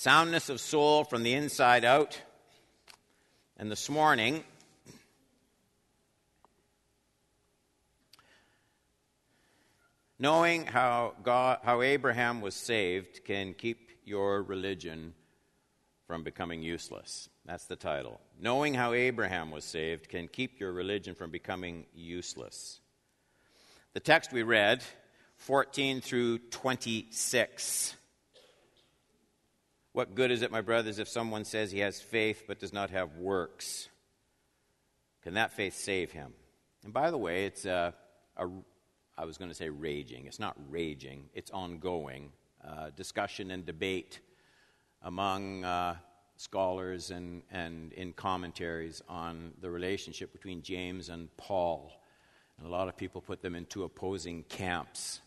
soundness of soul from the inside out. And this morning, knowing how, God, how Abraham was saved can keep your religion from becoming useless. That's the title. Knowing how Abraham was saved can keep your religion from becoming useless. The text we read, 14 through 26. What good is it, my brothers, if someone says he has faith but does not have works? Can that faith save him? And by the way, it's a, a I was going to say raging. It's not raging, it's ongoing uh, discussion and debate among uh, scholars and, and in commentaries on the relationship between James and Paul. And a lot of people put them into opposing camps.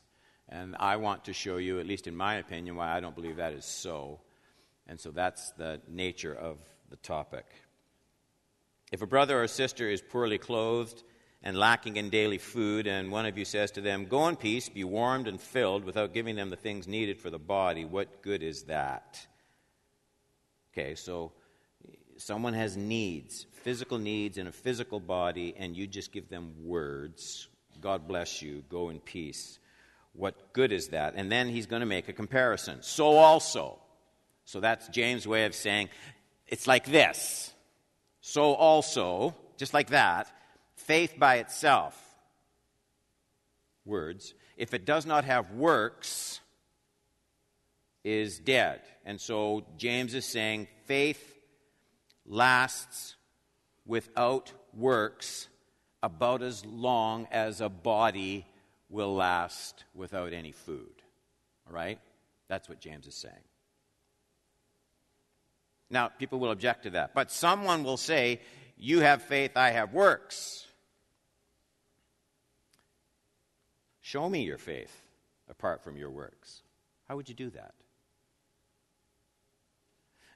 And I want to show you, at least in my opinion, why I don't believe that is so. And so that's the nature of the topic. If a brother or sister is poorly clothed and lacking in daily food, and one of you says to them, Go in peace, be warmed and filled, without giving them the things needed for the body, what good is that? Okay, so someone has needs, physical needs in a physical body, and you just give them words. God bless you, go in peace. What good is that? And then he's going to make a comparison. So also. So that's James' way of saying it's like this. So also, just like that, faith by itself, words, if it does not have works, is dead. And so James is saying faith lasts without works about as long as a body will last without any food. All right? That's what James is saying. Now, people will object to that. But someone will say, You have faith, I have works. Show me your faith apart from your works. How would you do that?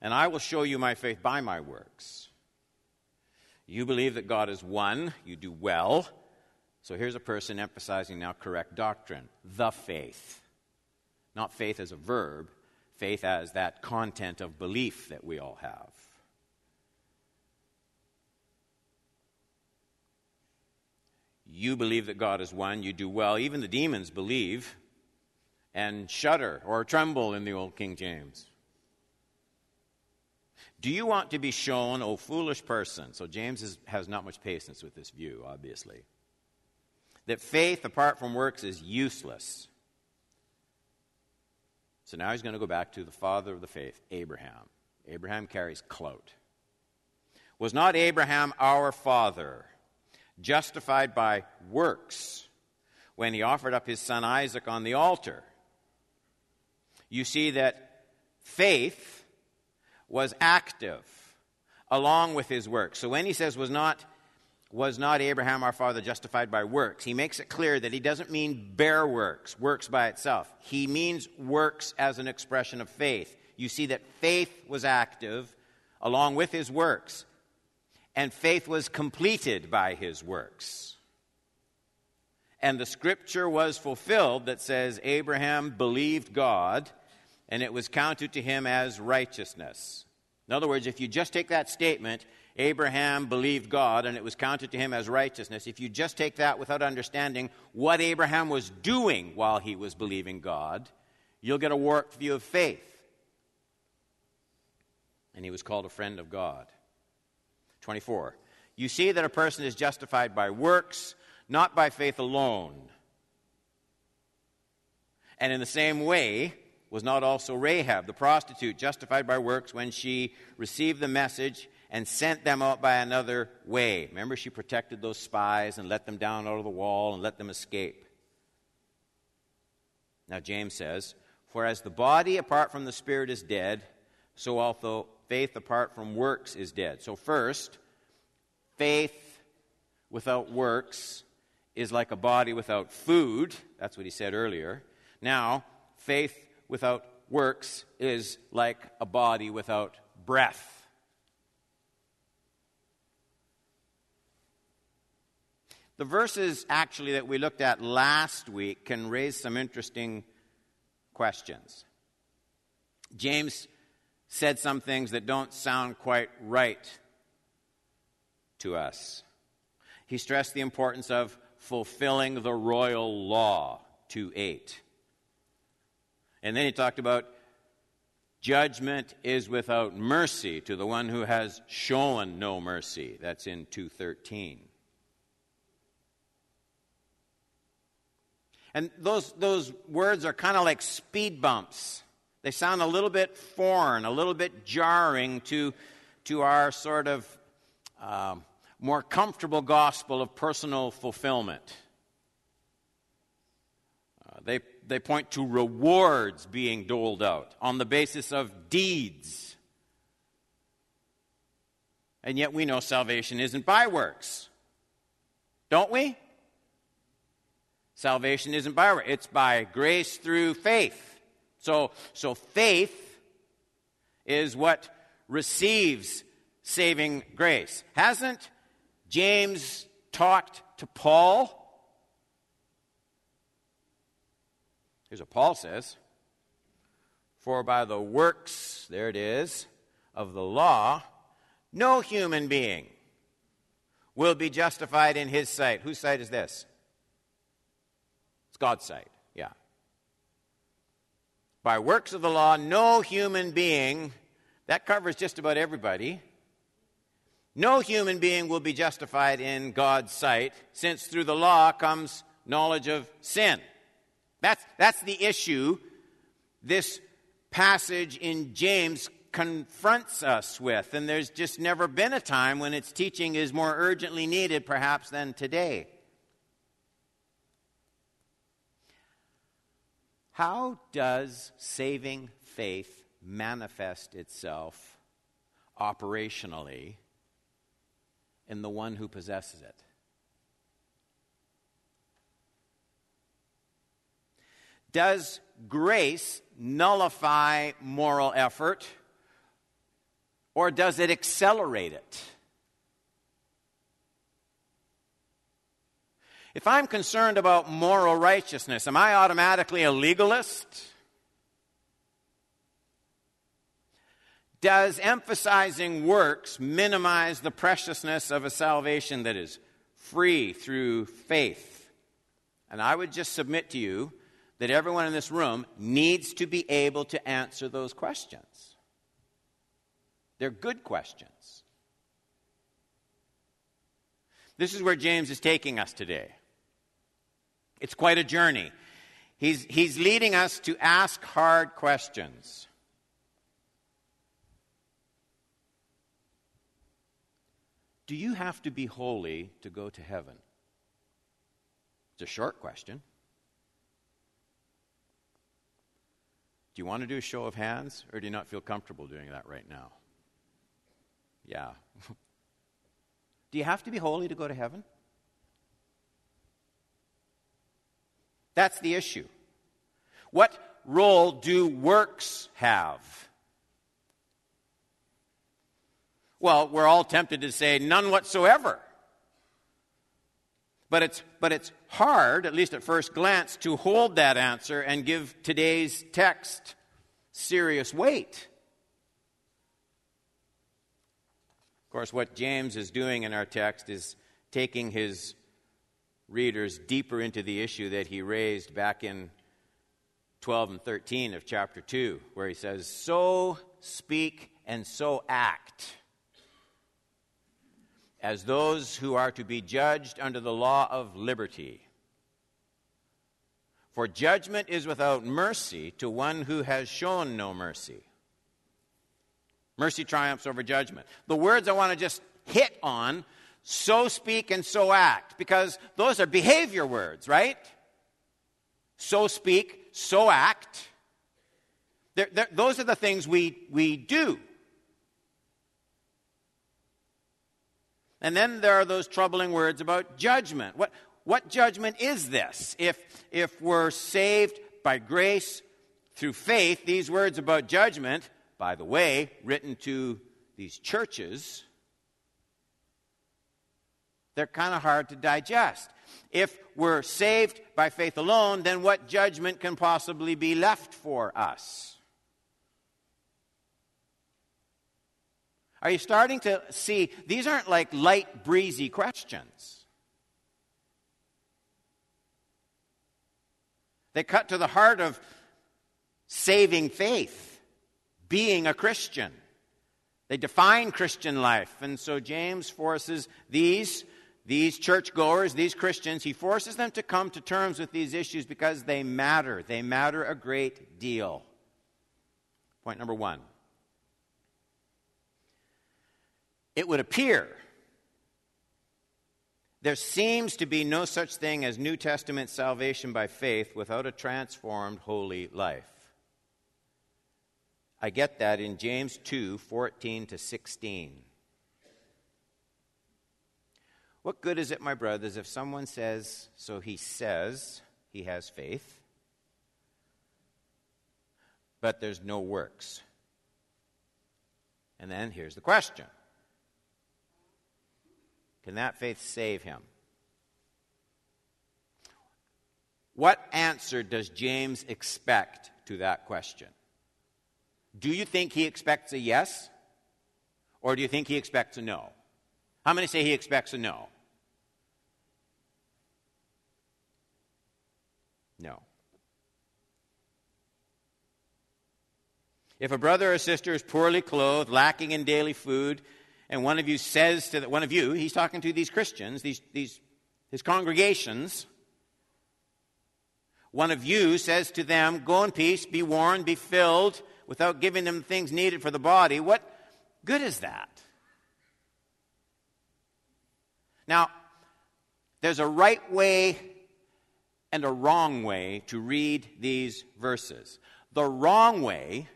and I will show you my faith by my works. You believe that God is one, you do well. So here's a person emphasizing now correct doctrine the faith. Not faith as a verb, faith as that content of belief that we all have. You believe that God is one, you do well. Even the demons believe and shudder or tremble in the old King James. Do you want to be shown, O foolish person? So James is, has not much patience with this view, obviously. That faith apart from works is useless. So now he's going to go back to the father of the faith, Abraham. Abraham carries clout. Was not Abraham our father justified by works when he offered up his son Isaac on the altar? You see that faith was active along with his work. So when he says was not was not Abraham our father justified by works, he makes it clear that he doesn't mean bare works, works by itself. He means works as an expression of faith. You see that faith was active along with his works, and faith was completed by his works. And the scripture was fulfilled that says Abraham believed God and it was counted to him as righteousness. In other words, if you just take that statement, Abraham believed God and it was counted to him as righteousness, if you just take that without understanding what Abraham was doing while he was believing God, you'll get a warped view of faith. And he was called a friend of God. 24. You see that a person is justified by works, not by faith alone. And in the same way, was not also Rahab, the prostitute, justified by works when she received the message and sent them out by another way? Remember, she protected those spies and let them down out of the wall and let them escape. Now, James says, For as the body apart from the spirit is dead, so also faith apart from works is dead. So, first, faith without works is like a body without food. That's what he said earlier. Now, faith without works is like a body without breath. The verses actually that we looked at last week can raise some interesting questions. James said some things that don't sound quite right to us. He stressed the importance of fulfilling the royal law, 2 8. And then he talked about judgment is without mercy to the one who has shown no mercy. That's in 213. And those, those words are kind of like speed bumps. They sound a little bit foreign, a little bit jarring to, to our sort of um, more comfortable gospel of personal fulfillment. Uh, they, they point to rewards being doled out on the basis of deeds. And yet we know salvation isn't by works. Don't we? Salvation isn't by works, it's by grace through faith. So, so faith is what receives saving grace. Hasn't James talked to Paul. Here's what Paul says For by the works, there it is, of the law, no human being will be justified in his sight. Whose sight is this? It's God's sight, yeah. By works of the law, no human being, that covers just about everybody, no human being will be justified in God's sight, since through the law comes knowledge of sin. That's, that's the issue this passage in James confronts us with. And there's just never been a time when its teaching is more urgently needed, perhaps, than today. How does saving faith manifest itself operationally in the one who possesses it. Does grace nullify moral effort or does it accelerate it? If I'm concerned about moral righteousness, am I automatically a legalist? Does emphasizing works minimize the preciousness of a salvation that is free through faith? And I would just submit to you that everyone in this room needs to be able to answer those questions. They're good questions. This is where James is taking us today. It's quite a journey. He's, he's leading us to ask hard questions. Do you have to be holy to go to heaven? It's a short question. Do you want to do a show of hands, or do you not feel comfortable doing that right now? Yeah. do you have to be holy to go to heaven? That's the issue. What role do works have? Well, we're all tempted to say none whatsoever. But it's, but it's hard, at least at first glance, to hold that answer and give today's text serious weight. Of course, what James is doing in our text is taking his readers deeper into the issue that he raised back in 12 and 13 of chapter 2, where he says, So speak and so act as those who are to be judged under the law of liberty. For judgment is without mercy to one who has shown no mercy. Mercy triumphs over judgment. The words I want to just hit on so speak and so act, because those are behavior words, right? So speak, so act. They're, they're, those are the things we, we do. And then there are those troubling words about judgment. What, what judgment is this? If, if we're saved by grace through faith, these words about judgment, by the way, written to these churches, they're kind of hard to digest. If we're saved by faith alone, then what judgment can possibly be left for us? Are you starting to see these aren't like light, breezy questions? They cut to the heart of saving faith, being a Christian. They define Christian life. And so James forces these, these churchgoers, these Christians, he forces them to come to terms with these issues because they matter. They matter a great deal. Point number one. It would appear there seems to be no such thing as New Testament salvation by faith without a transformed holy life. I get that in James 2 14 to 16. What good is it, my brothers, if someone says, so he says he has faith, but there's no works? And then here's the question Can that faith save him? What answer does James expect to that question? Do you think he expects a yes? Or do you think he expects a no? How many say he expects a no? No. If a brother or sister is poorly clothed, lacking in daily food, and one of you says to the, one of you, he's talking to these Christians, these, these his congregations, one of you says to them, Go in peace, be warned, be filled, without giving them things needed for the body, what good is that? Now, there's a right way and a wrong way to read these verses. The wrong way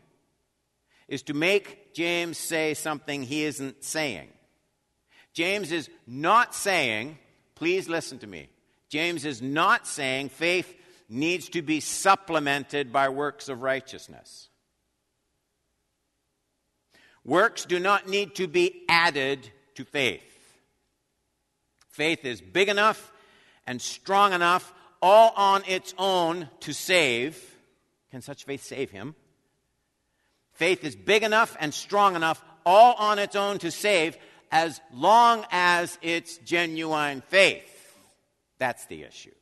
is to make James say something he isn't saying. James is not saying, please listen to me. James is not saying faith needs to be supplemented by works of righteousness. Works do not need to be added to faith. Faith is big enough and strong enough all on its own to save. Can such faith save him? Faith is big enough and strong enough all on its own to save as long as it's genuine faith. That's the issue.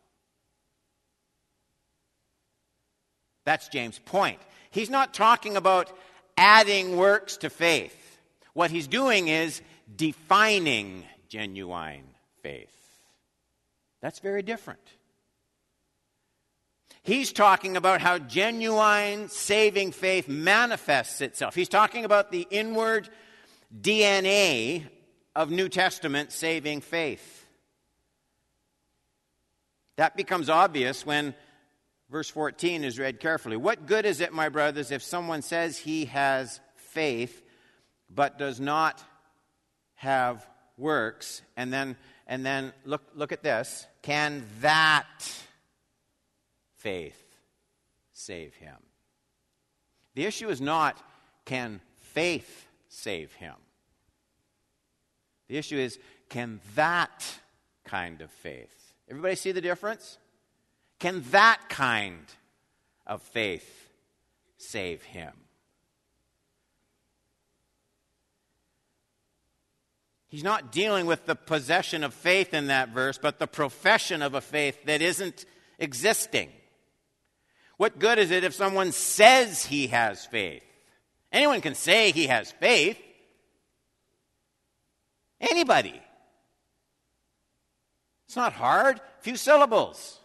That's James' point. He's not talking about adding works to faith. What he's doing is defining genuine faith. That's very different. He's talking about how genuine saving faith manifests itself. He's talking about the inward DNA of New Testament saving faith. That becomes obvious when Verse 14 is read carefully. What good is it, my brothers, if someone says he has faith but does not have works? And then, and then look, look at this. Can that faith save him? The issue is not can faith save him? The issue is can that kind of faith? Everybody see the difference? Can that kind of faith save him? He's not dealing with the possession of faith in that verse, but the profession of a faith that isn't existing. What good is it if someone says he has faith? Anyone can say he has faith. Anybody. It's not hard. A few syllables.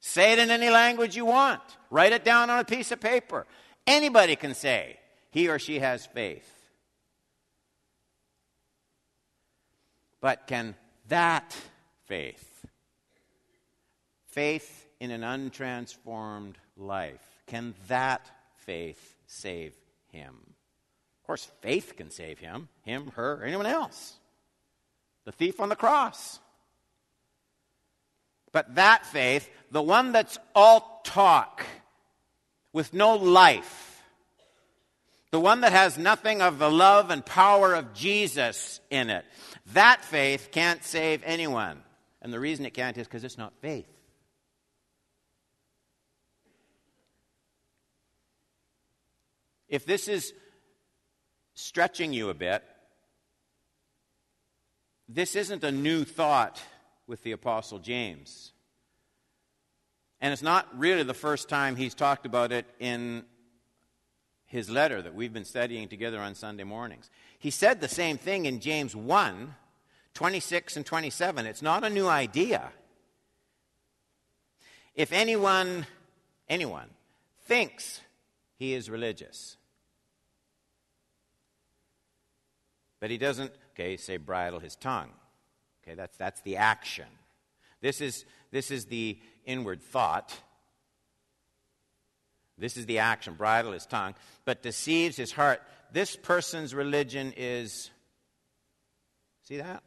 Say it in any language you want. Write it down on a piece of paper. Anybody can say he or she has faith. But can that faith, faith in an untransformed life, can that faith save him? Of course, faith can save him, him, her, anyone else. The thief on the cross. But that faith, the one that's all talk with no life, the one that has nothing of the love and power of Jesus in it, that faith can't save anyone. And the reason it can't is because it's not faith. If this is stretching you a bit, this isn't a new thought with the Apostle James. And it's not really the first time he's talked about it in his letter that we've been studying together on Sunday mornings. He said the same thing in James 1 26 and 27. It's not a new idea. If anyone, anyone, thinks he is religious, but he doesn't, okay, say bridle his tongue. Okay, that's, that's the action. This is, this is the inward thought. This is the action, bridle his tongue, but deceives his heart. This person's religion is, see that?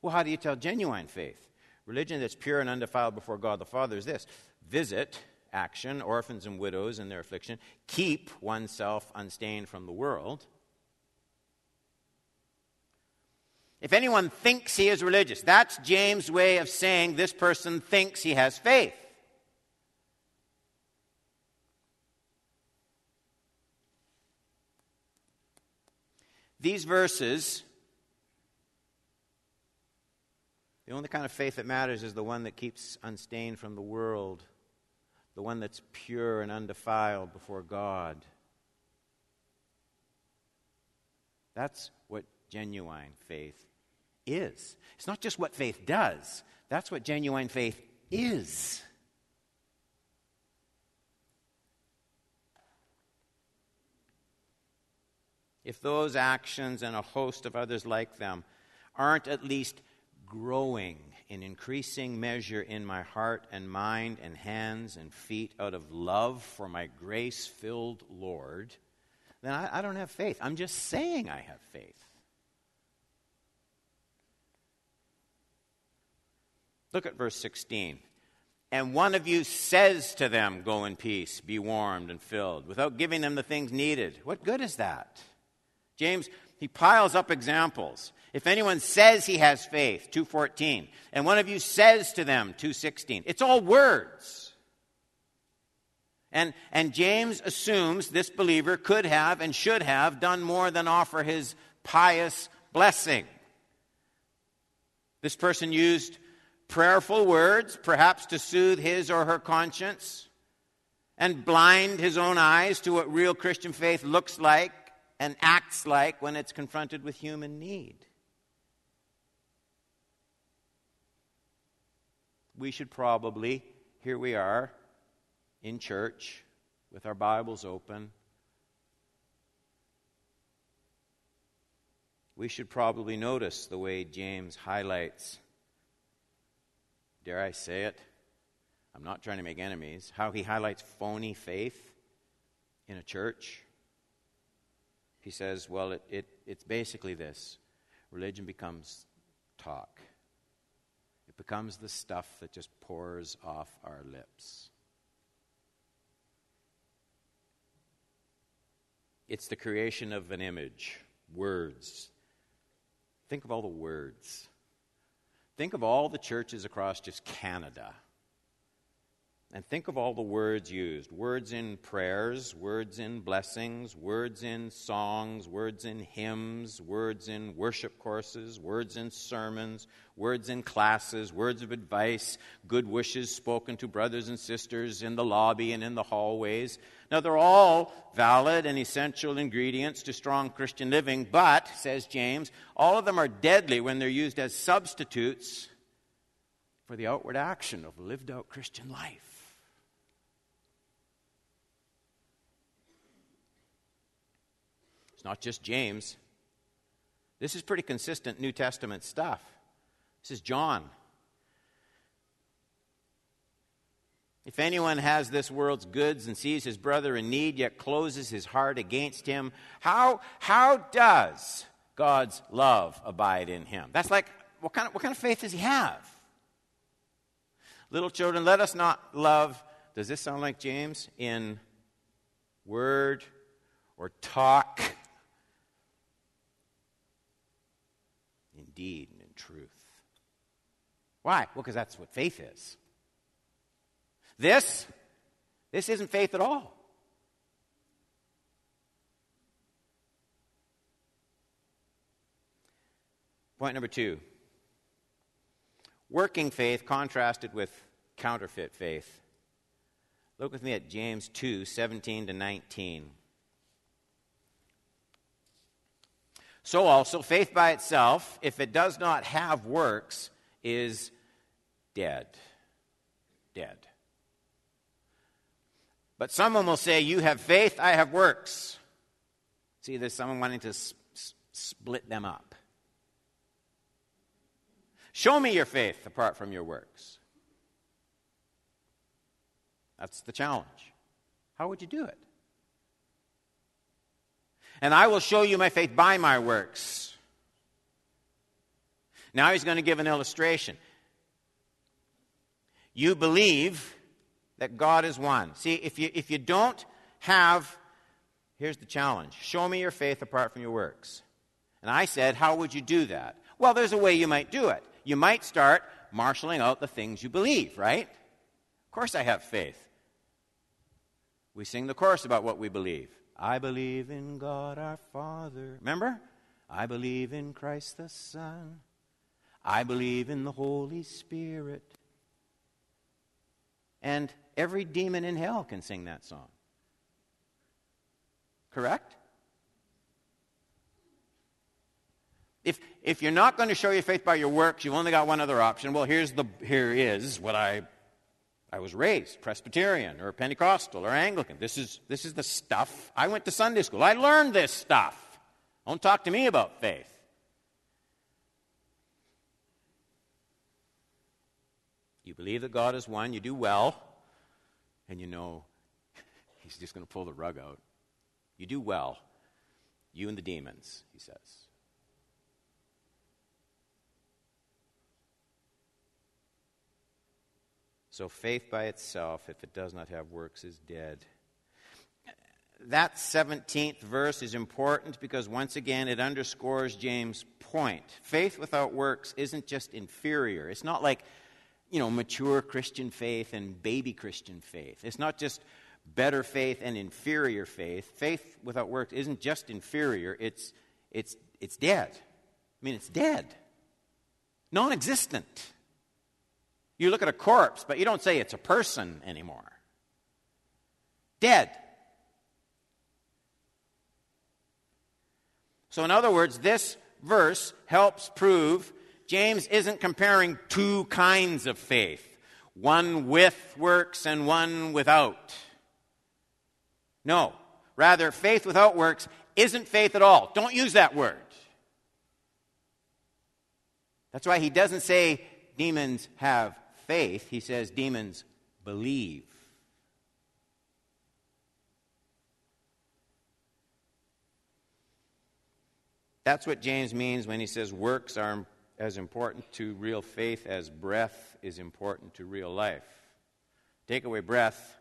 Well, how do you tell genuine faith? Religion that's pure and undefiled before God the Father is this visit, action, orphans and widows in their affliction, keep oneself unstained from the world. If anyone thinks he is religious, that's James' way of saying this person thinks he has faith. These verses, the only kind of faith that matters is the one that keeps unstained from the world, the one that's pure and undefiled before God. That's what genuine faith is. It's not just what faith does, that's what genuine faith is. If those actions and a host of others like them aren't at least growing in increasing measure in my heart and mind and hands and feet out of love for my grace filled Lord, then I, I, don't have faith. I'm just saying I have faith. Look at verse 16. And one of you says to them, Go in peace, be warmed and filled, without giving them the things needed. What good is that? James, he piles up examples. If anyone says he has faith, 214, and one of you says to them, 216, it's all words. And, and James assumes this believer could have and should have done more than offer his pious blessing. This person used prayerful words, perhaps to soothe his or her conscience, and blind his own eyes to what real Christian faith looks like and acts like when it's confronted with human need. We should probably, here we are in church with our Bibles open. We should probably notice the way James highlights dare I say it, I'm not trying to make enemies, how he highlights phony faith in a church. He says, well, it, it, it's basically this religion becomes talk, it becomes the stuff that just pours off our lips. It's the creation of an image, words. Think of all the words Think of all the churches across just Canada. And think of all the words used words in prayers, words in blessings, words in songs, words in hymns, words in worship courses, words in sermons, words in classes, words of advice, good wishes spoken to brothers and sisters in the lobby and in the hallways. Now, they're all valid and essential ingredients to strong Christian living, but, says James, all of them are deadly when they're used as substitutes for the outward action of lived out Christian life. Not just James. This is pretty consistent New Testament stuff. This is John. If anyone has this world's goods and sees his brother in need, yet closes his heart against him, how, how does God's love abide in him? That's like, what kind, of, what kind of faith does he have? Little children, let us not love, does this sound like James? In word or talk deed and in truth. Why? Well, because that's what faith is. This, this isn't faith at all. Point number two working faith contrasted with counterfeit faith. Look with me at James 2 17 to 19. So also, faith by itself, if it does not have works, is dead. Dead. But someone will say, You have faith, I have works. See, there's someone wanting to s- s- split them up. Show me your faith apart from your works. That's the challenge. How would you do it? And I will show you my faith by my works. Now he's going to give an illustration. You believe that God is one. See, if you, if you don't have, here's the challenge show me your faith apart from your works. And I said, How would you do that? Well, there's a way you might do it. You might start marshaling out the things you believe, right? Of course, I have faith. We sing the chorus about what we believe. I believe in God our Father. Remember? I believe in Christ the Son. I believe in the Holy Spirit. And every demon in hell can sing that song. Correct? If, if you're not going to show your faith by your works, you've only got one other option. Well, here's the, here is what I, I was raised Presbyterian or Pentecostal or Anglican. This is, this is the stuff. I went to Sunday school. I learned this stuff. Don't talk to me about faith. You believe that God is one, you do well, and you know He's just going to pull the rug out. You do well, you and the demons, he says. So faith by itself, if it does not have works, is dead. That 17th verse is important because once again it underscores James' point. Faith without works isn't just inferior. It's not like, you know, mature Christian faith and baby Christian faith. It's not just better faith and inferior faith. Faith without works isn't just inferior, it's, it's, it's dead. I mean, it's dead, non existent. You look at a corpse, but you don't say it's a person anymore. Dead. So, in other words, this verse helps prove James isn't comparing two kinds of faith one with works and one without. No. Rather, faith without works isn't faith at all. Don't use that word. That's why he doesn't say demons have faith, he says demons believe. That's what James means when he says works are as important to real faith as breath is important to real life. Take away breath,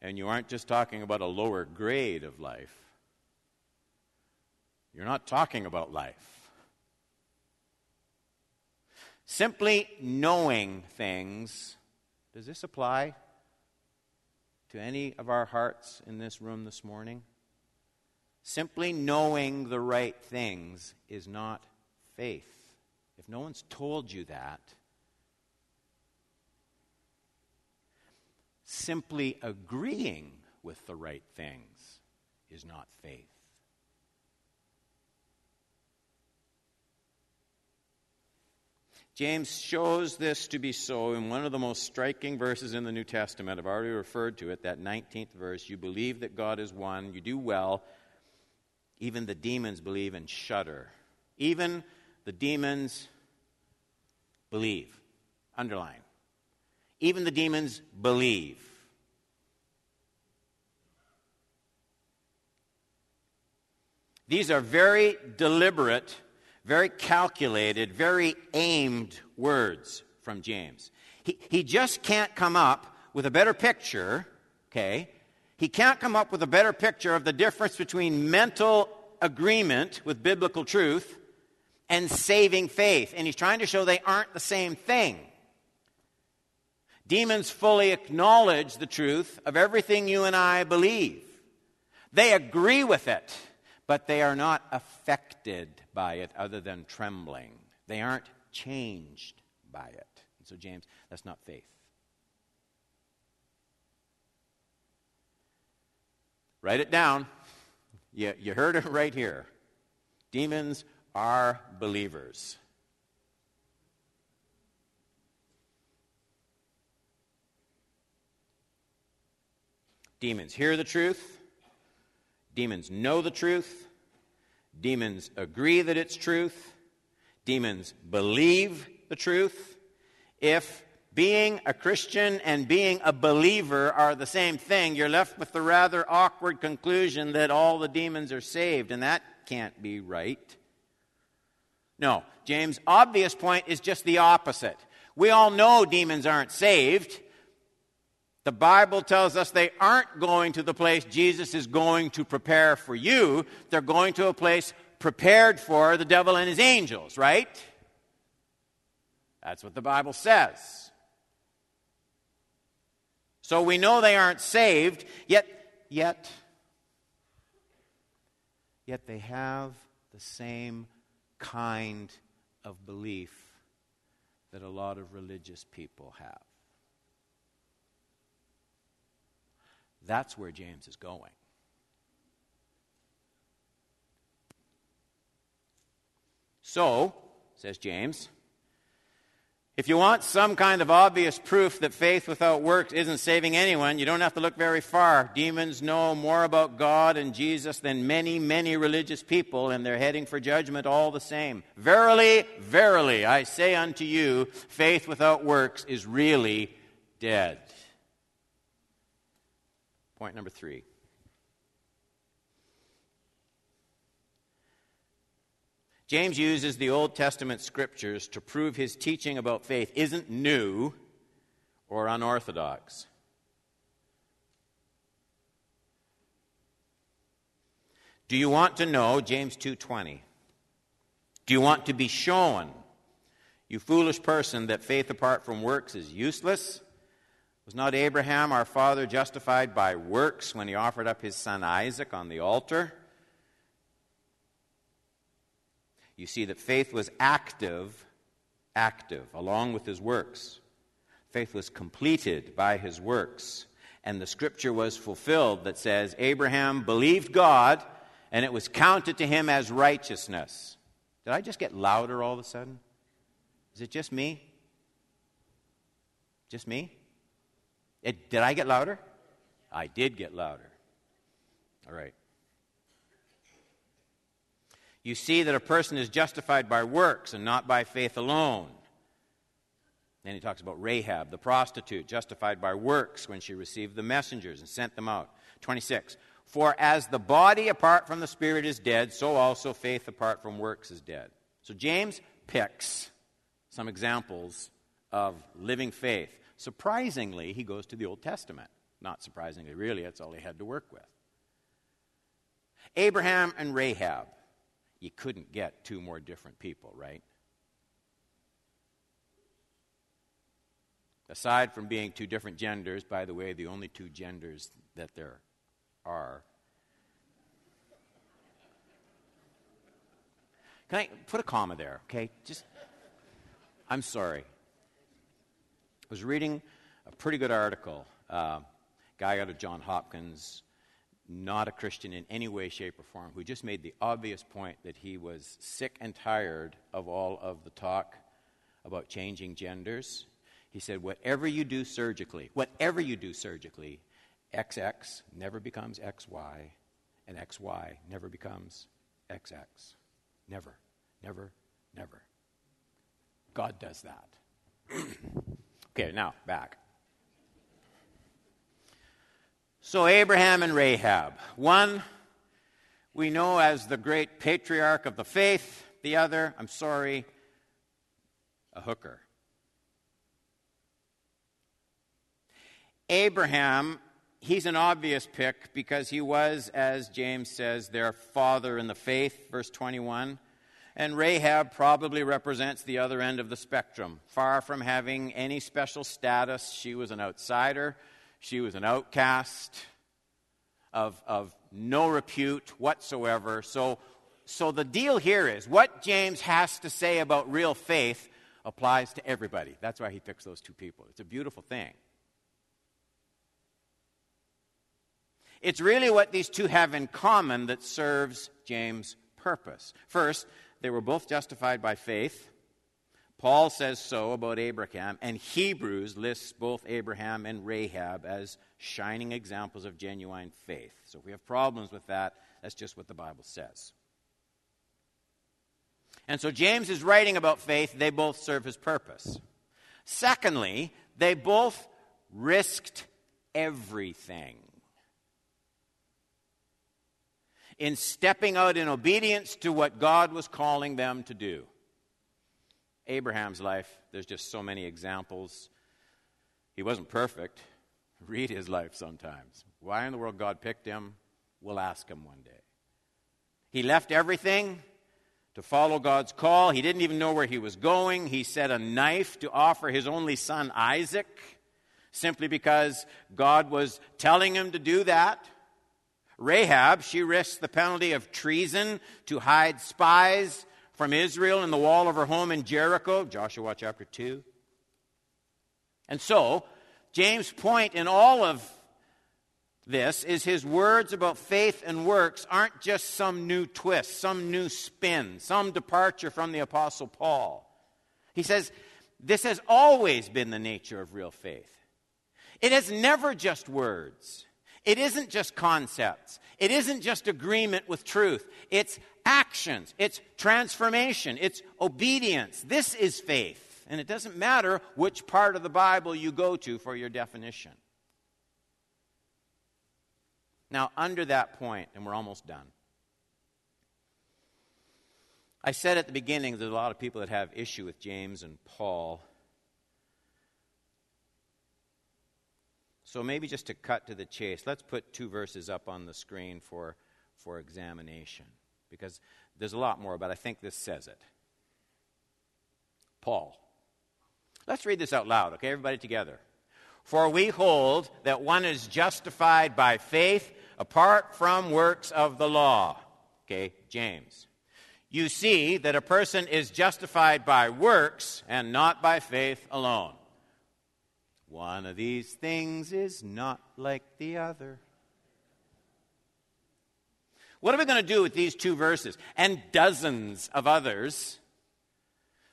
and you aren't just talking about a lower grade of life. You're not talking about life. Simply knowing things, does this apply to any of our hearts in this room this morning? Simply knowing the right things is not faith. If no one's told you that, simply agreeing with the right things is not faith. James shows this to be so in one of the most striking verses in the New Testament. I've already referred to it, that 19th verse. You believe that God is one, you do well. Even the demons believe and shudder. Even the demons believe. Underline. Even the demons believe. These are very deliberate, very calculated, very aimed words from James. He, he just can't come up with a better picture, okay? He can't come up with a better picture of the difference between mental agreement with biblical truth and saving faith. And he's trying to show they aren't the same thing. Demons fully acknowledge the truth of everything you and I believe. They agree with it, but they are not affected by it other than trembling. They aren't changed by it. And so, James, that's not faith. Write it down. You, you heard it right here. Demons are believers. Demons hear the truth. Demons know the truth. Demons agree that it's truth. Demons believe the truth. If being a Christian and being a believer are the same thing, you're left with the rather awkward conclusion that all the demons are saved, and that can't be right. No, James' obvious point is just the opposite. We all know demons aren't saved. The Bible tells us they aren't going to the place Jesus is going to prepare for you. They're going to a place prepared for the devil and his angels, right? That's what the Bible says. So we know they aren't saved, yet, yet, yet they have the same kind of belief that a lot of religious people have. That's where James is going. So, says James, if you want some kind of obvious proof that faith without works isn't saving anyone, you don't have to look very far. Demons know more about God and Jesus than many, many religious people, and they're heading for judgment all the same. Verily, verily, I say unto you, faith without works is really dead. Point number three. James uses the Old Testament scriptures to prove his teaching about faith isn't new or unorthodox. Do you want to know James 2:20? Do you want to be shown, you foolish person, that faith apart from works is useless? Was not Abraham, our father, justified by works when he offered up his son Isaac on the altar? You see that faith was active, active, along with his works. Faith was completed by his works. And the scripture was fulfilled that says, Abraham believed God, and it was counted to him as righteousness. Did I just get louder all of a sudden? Is it just me? Just me? It, did I get louder? I did get louder. All right. You see that a person is justified by works and not by faith alone. Then he talks about Rahab, the prostitute, justified by works when she received the messengers and sent them out. 26. For as the body apart from the spirit is dead, so also faith apart from works is dead. So James picks some examples of living faith. Surprisingly, he goes to the Old Testament. Not surprisingly, really, that's all he had to work with. Abraham and Rahab. You couldn't get two more different people, right? Aside from being two different genders, by the way, the only two genders that there are. Can I put a comma there, okay? Just, I'm sorry was reading a pretty good article. Uh, guy out of John Hopkins, not a Christian in any way, shape, or form, who just made the obvious point that he was sick and tired of all of the talk about changing genders. He said, whatever you do surgically, whatever you do surgically, XX never becomes XY, and XY never becomes XX. Never, never, never. God does that. Okay, now back. So, Abraham and Rahab. One we know as the great patriarch of the faith, the other, I'm sorry, a hooker. Abraham, he's an obvious pick because he was, as James says, their father in the faith, verse 21. And Rahab probably represents the other end of the spectrum. Far from having any special status, she was an outsider, she was an outcast of, of no repute whatsoever. So, so the deal here is what James has to say about real faith applies to everybody. That's why he picks those two people. It's a beautiful thing. It's really what these two have in common that serves James' purpose. First, they were both justified by faith. Paul says so about Abraham, and Hebrews lists both Abraham and Rahab as shining examples of genuine faith. So if we have problems with that, that's just what the Bible says. And so James is writing about faith, they both serve his purpose. Secondly, they both risked everything. In stepping out in obedience to what God was calling them to do. Abraham's life, there's just so many examples. He wasn't perfect. Read his life sometimes. Why in the world God picked him, we'll ask him one day. He left everything to follow God's call. He didn't even know where he was going. He set a knife to offer his only son Isaac simply because God was telling him to do that. Rahab, she risks the penalty of treason to hide spies from Israel in the wall of her home in Jericho, Joshua chapter 2. And so, James' point in all of this is his words about faith and works aren't just some new twist, some new spin, some departure from the Apostle Paul. He says, This has always been the nature of real faith. It is never just words. It isn't just concepts. It isn't just agreement with truth. It's actions. It's transformation. It's obedience. This is faith. And it doesn't matter which part of the Bible you go to for your definition. Now, under that point, and we're almost done. I said at the beginning there's a lot of people that have issue with James and Paul. So maybe just to cut to the chase, let's put two verses up on the screen for, for examination. Because there's a lot more, but I think this says it. Paul. Let's read this out loud, okay? Everybody together. For we hold that one is justified by faith apart from works of the law. Okay, James. You see that a person is justified by works and not by faith alone. One of these things is not like the other. What are we going to do with these two verses and dozens of others?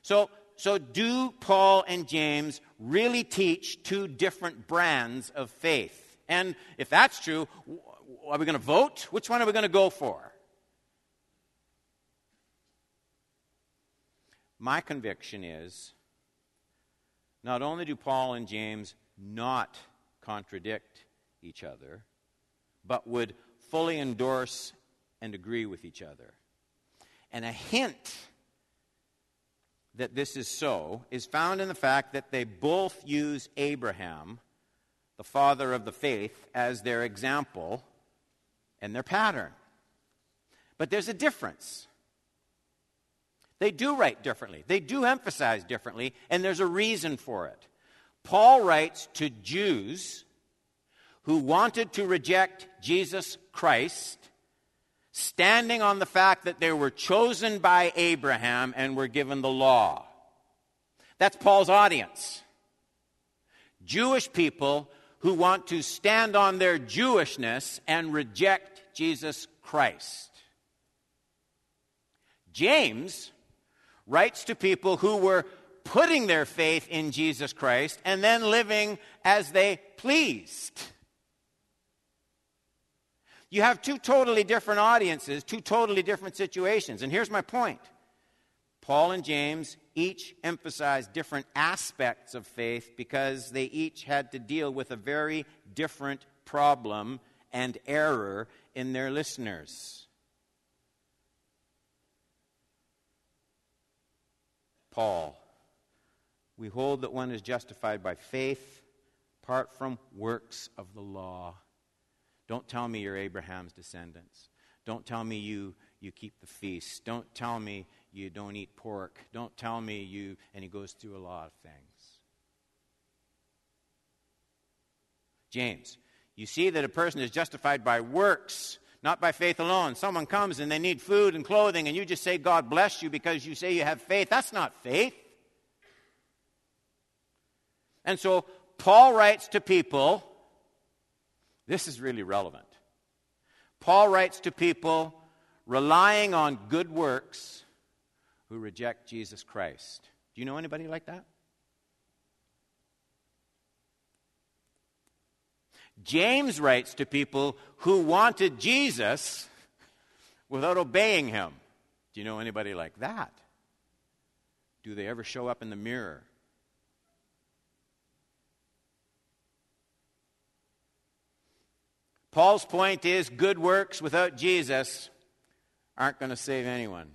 So, so, do Paul and James really teach two different brands of faith? And if that's true, are we going to vote? Which one are we going to go for? My conviction is not only do Paul and James not contradict each other, but would fully endorse and agree with each other. And a hint that this is so is found in the fact that they both use Abraham, the father of the faith, as their example and their pattern. But there's a difference. They do write differently, they do emphasize differently, and there's a reason for it. Paul writes to Jews who wanted to reject Jesus Christ standing on the fact that they were chosen by Abraham and were given the law. That's Paul's audience. Jewish people who want to stand on their Jewishness and reject Jesus Christ. James writes to people who were putting their faith in Jesus Christ and then living as they pleased. You have two totally different audiences, two totally different situations. And here's my point Paul and James each emphasize different aspects of faith because they each had to deal with a very different problem and error in their listeners. Paul, we hold that one is justified by faith apart from works of the law. Don't tell me you're Abraham's descendants. Don't tell me you, you keep the feast. Don't tell me you don't eat pork. Don't tell me you, and he goes through a lot of things. James, you see that a person is justified by works, not by faith alone. Someone comes and they need food and clothing, and you just say, God bless you because you say you have faith. That's not faith. And so Paul writes to people, this is really relevant. Paul writes to people relying on good works who reject Jesus Christ. Do you know anybody like that? James writes to people who wanted Jesus without obeying him. Do you know anybody like that? Do they ever show up in the mirror? Paul's point is good works without Jesus aren't going to save anyone.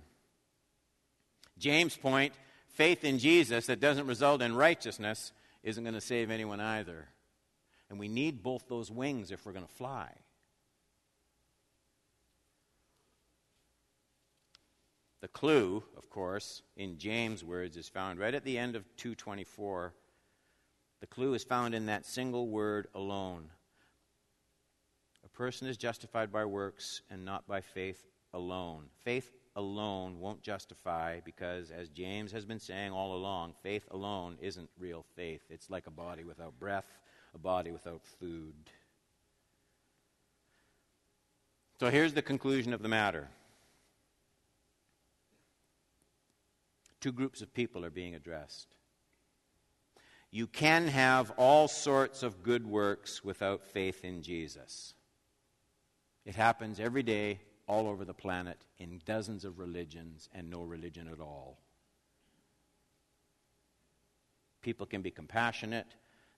James' point faith in Jesus that doesn't result in righteousness isn't going to save anyone either. And we need both those wings if we're going to fly. The clue, of course, in James' words is found right at the end of 224. The clue is found in that single word alone A person is justified by works and not by faith alone. Faith alone won't justify because, as James has been saying all along, faith alone isn't real faith. It's like a body without breath, a body without food. So here's the conclusion of the matter two groups of people are being addressed. You can have all sorts of good works without faith in Jesus. It happens every day all over the planet in dozens of religions and no religion at all. People can be compassionate,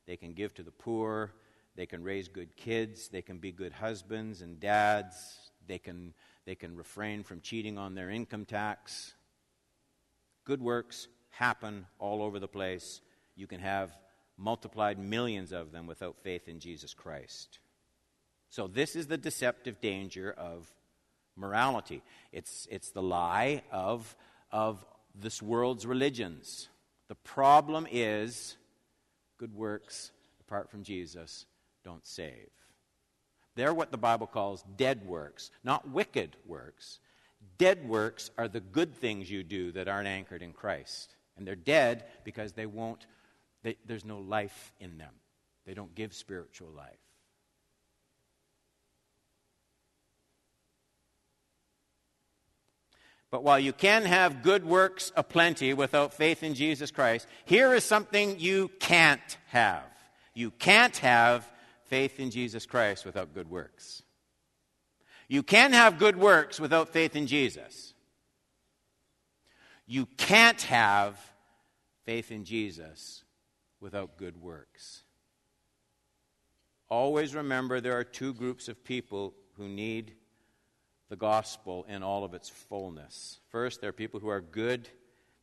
they can give to the poor, they can raise good kids, they can be good husbands and dads, they can, they can refrain from cheating on their income tax. Good works happen all over the place. You can have multiplied millions of them without faith in Jesus Christ. So, this is the deceptive danger of morality. It's, it's the lie of, of this world's religions. The problem is good works apart from Jesus don't save. They're what the Bible calls dead works, not wicked works. Dead works are the good things you do that aren't anchored in Christ. And they're dead because they won't, they, there's no life in them. They don't give spiritual life. But while you can have good works aplenty without faith in Jesus Christ, here is something you can't have. You can't have faith in Jesus Christ without good works. You can have good works without faith in Jesus. You can't have faith in Jesus without good works. Always remember there are two groups of people who need the gospel in all of its fullness. First, there are people who are good.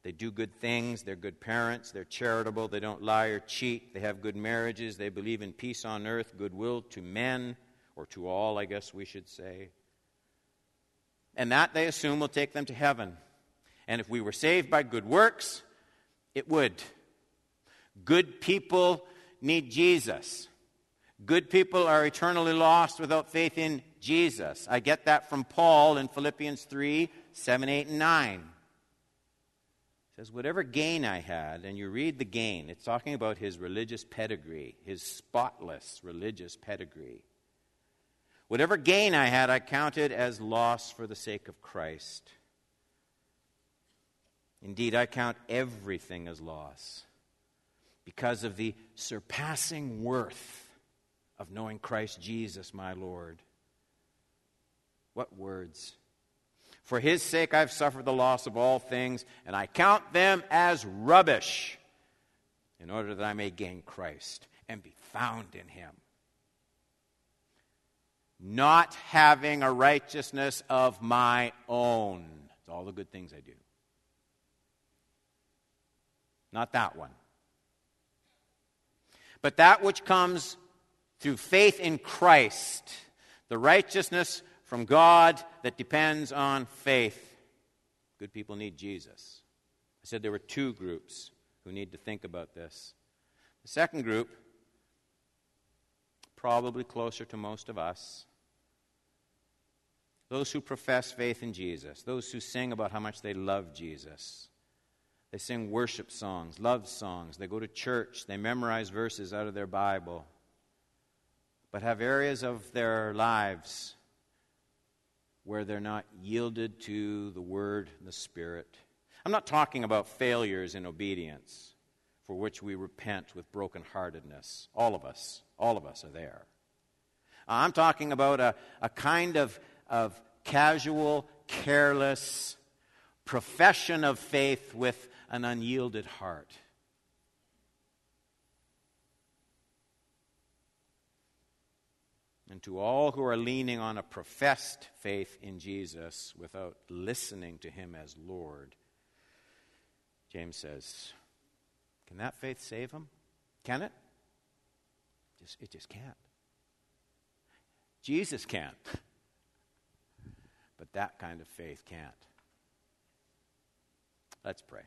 They do good things. They're good parents. They're charitable. They don't lie or cheat. They have good marriages. They believe in peace on earth, goodwill to men, or to all, I guess we should say. And that, they assume, will take them to heaven. And if we were saved by good works, it would. Good people need Jesus. Good people are eternally lost without faith in Jesus. I get that from Paul in Philippians 3 7, 8, and 9. It says, Whatever gain I had, and you read the gain, it's talking about his religious pedigree, his spotless religious pedigree. Whatever gain I had, I counted as loss for the sake of Christ. Indeed, I count everything as loss because of the surpassing worth of knowing Christ Jesus, my Lord. What words? For his sake I've suffered the loss of all things, and I count them as rubbish, in order that I may gain Christ and be found in him. Not having a righteousness of my own. It's all the good things I do. Not that one. But that which comes through faith in Christ, the righteousness from God that depends on faith. Good people need Jesus. I said there were two groups who need to think about this. The second group, probably closer to most of us, those who profess faith in Jesus, those who sing about how much they love Jesus. They sing worship songs, love songs. They go to church. They memorize verses out of their Bible. But have areas of their lives where they're not yielded to the Word and the Spirit. I'm not talking about failures in obedience for which we repent with brokenheartedness. All of us, all of us are there. I'm talking about a, a kind of, of casual, careless profession of faith with an unyielded heart. And to all who are leaning on a professed faith in Jesus without listening to him as Lord, James says, Can that faith save him? Can it? Just, it just can't. Jesus can't. But that kind of faith can't. Let's pray.